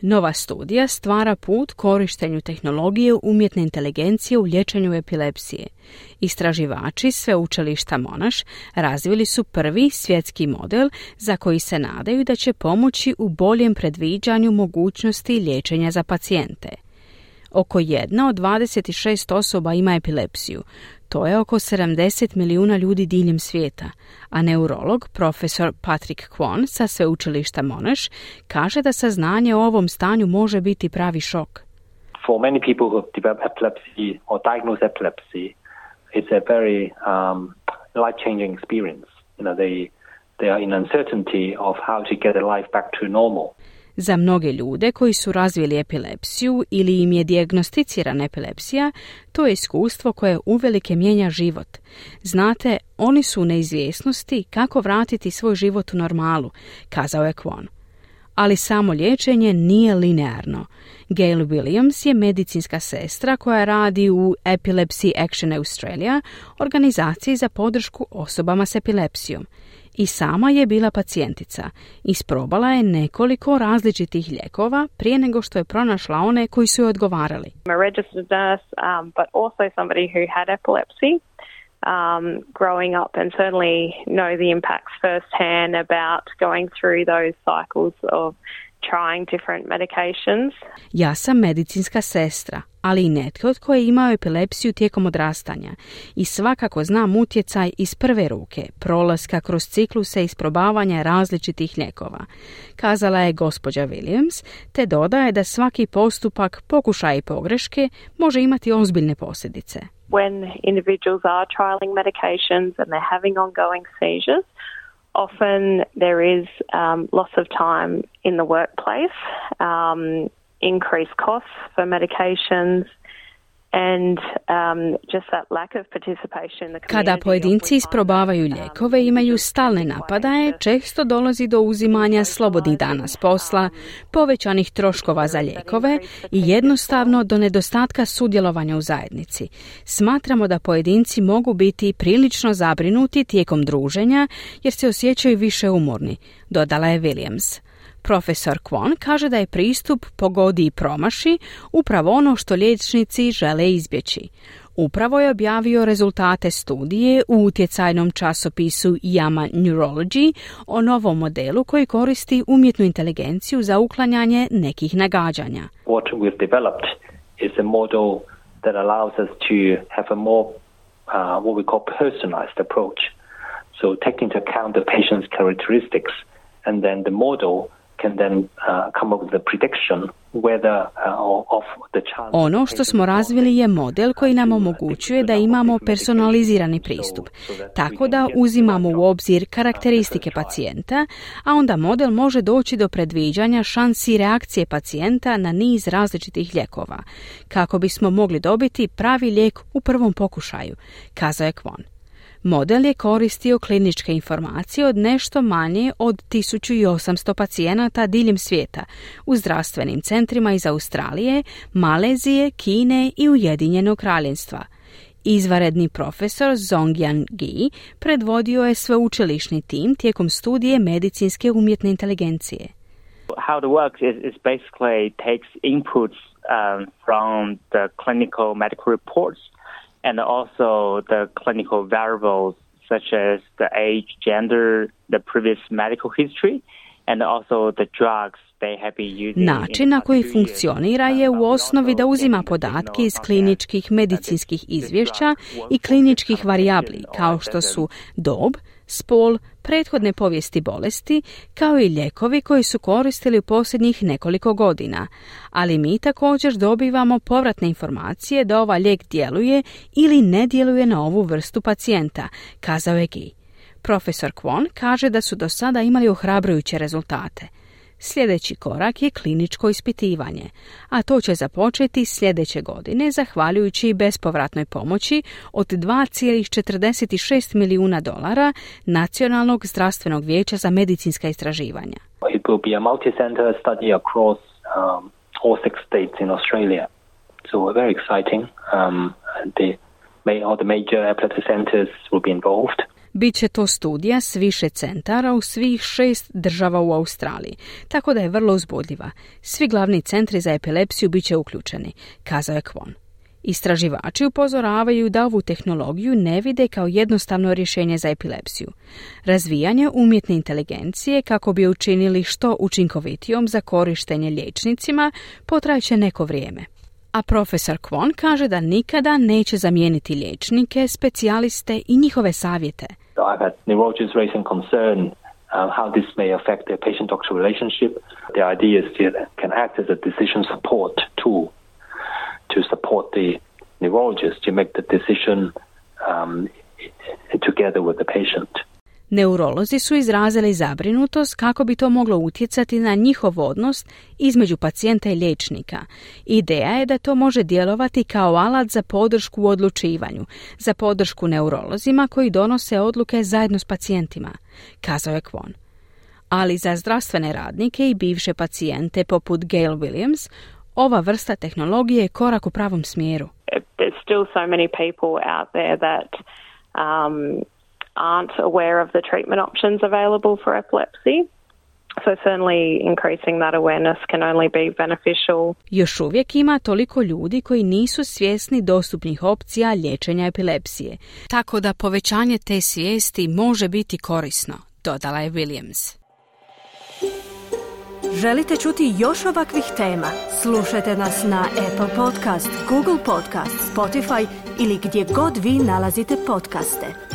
Nova studija stvara put korištenju tehnologije umjetne inteligencije u liječenju epilepsije. Istraživači sveučilišta Monaš razvili su prvi svjetski model za koji se nadaju da će pomoći u boljem predviđanju mogućnosti liječenja za pacijente. Oko jedna od 26 osoba ima epilepsiju, to je oko 70 milijuna ljudi diljem svijeta, a neurolog profesor Patrick Kwon sa sveučilišta Monash kaže da saznanje o ovom stanju može biti pravi šok. For many people who develop epilepsy or diagnose epilepsy, it's a very um, life-changing experience. You know, they, they are in uncertainty of how to get their life back to normal. Za mnoge ljude koji su razvili epilepsiju ili im je dijagnosticirana epilepsija, to je iskustvo koje uvelike mijenja život. Znate, oni su u neizvjesnosti kako vratiti svoj život u normalu, kazao je Kwon. Ali samo liječenje nije linearno. Gail Williams je medicinska sestra koja radi u Epilepsy Action Australia, organizaciji za podršku osobama s epilepsijom i sama je bila pacijentica. Isprobala je nekoliko različitih lijekova prije nego što je pronašla one koji su joj odgovarali. I'm a registered nurse, um, but also somebody who had epilepsy. Um, growing up and certainly know the impacts firsthand about going through those cycles of trying different medications. Ja sam medicinska sestra, ali i netko tko je imao epilepsiju tijekom odrastanja i svakako znam utjecaj iz prve ruke, prolaska kroz cikluse isprobavanja različitih lijekova. Kazala je gospođa Williams, te dodaje da svaki postupak pokušaja i pogreške može imati ozbiljne posljedice. When individuals are trialing medications and they're having ongoing seizures, often there is um, loss of time in the workplace, um, increased costs for medications, Kada pojedinci isprobavaju lijekove imaju stalne napadaje, često dolazi do uzimanja slobodnih dana s posla, povećanih troškova za lijekove i jednostavno do nedostatka sudjelovanja u zajednici. Smatramo da pojedinci mogu biti prilično zabrinuti tijekom druženja jer se osjećaju više umorni, dodala je Williams. Profesor Kwon kaže da je pristup pogodi i promaši upravo ono što liječnici žele izbjeći. Upravo je objavio rezultate studije u utjecajnom časopisu Yama Neurology o novom modelu koji koristi umjetnu inteligenciju za uklanjanje nekih nagađanja. What we've developed is a model that allows us to have a more uh, what we call personalized approach. So take into account the patient's characteristics and then the model ono što smo razvili je model koji nam omogućuje da imamo personalizirani pristup, tako da uzimamo u obzir karakteristike pacijenta, a onda model može doći do predviđanja šansi reakcije pacijenta na niz različitih lijekova, kako bismo mogli dobiti pravi lijek u prvom pokušaju, kazao je Kwon. Model je koristio kliničke informacije od nešto manje od 1800 pacijenata diljem svijeta u zdravstvenim centrima iz Australije, Malezije, Kine i Ujedinjenog kraljevstva. Izvaredni profesor Zongyan Gi predvodio je sveučilišni tim tijekom studije medicinske umjetne inteligencije. How it works is, is basically takes inputs um, from the clinical medical reports and also the clinical variables such as the age, gender, the previous medical history, and also the drugs Način na koji funkcionira je u osnovi da uzima podatke iz kliničkih medicinskih izvješća i kliničkih varijabli kao što su dob, spol, prethodne povijesti bolesti, kao i lijekovi koji su koristili u posljednjih nekoliko godina. Ali mi također dobivamo povratne informacije da ova lijek djeluje ili ne djeluje na ovu vrstu pacijenta, kazao je Gi. Profesor Kwon kaže da su do sada imali ohrabrujuće rezultate. Sljedeći korak je kliničko ispitivanje, a to će započeti sljedeće godine zahvaljujući bespovratnoj pomoći od 2,46 milijuna dolara Nacionalnog zdravstvenog vijeća za medicinska istraživanja. It will be a multi-center study across um, all six states in Australia. So very exciting. Um, the, all the major epilepsy centers will be involved. Biće to studija s više centara u svih šest država u Australiji, tako da je vrlo uzbudljiva. Svi glavni centri za epilepsiju bit će uključeni, kazao je Kwon. Istraživači upozoravaju da ovu tehnologiju ne vide kao jednostavno rješenje za epilepsiju. Razvijanje umjetne inteligencije kako bi učinili što učinkovitijom za korištenje liječnicima potraće neko vrijeme. A profesor Kwon kaže da nikada neće zamijeniti liječnike, specijaliste i njihove savjete. I've had neurologists raising concern uh, how this may affect their patient-doctor relationship. The idea is that it can act as a decision support tool to support the neurologist to make the decision um, together with the patient. Neurolozi su izrazili zabrinutost kako bi to moglo utjecati na njihov odnos između pacijenta i liječnika. Ideja je da to može djelovati kao alat za podršku u odlučivanju, za podršku neurolozima koji donose odluke zajedno s pacijentima, kazao je Kwon. Ali za zdravstvene radnike i bivše pacijente poput Gail Williams, ova vrsta tehnologije je korak u pravom smjeru. There's still so many people out there that um, aren't aware of the treatment options available for epilepsy. So certainly increasing that awareness can only be beneficial. Još uvijek ima toliko ljudi koji nisu svjesni dostupnih opcija liječenja epilepsije, tako da povećanje te svijesti može biti korisno, dodala je Williams. Želite čuti još ovakvih tema? Slušajte nas na Apple Podcast, Google Podcast, Spotify ili gdje god vi nalazite podcaste.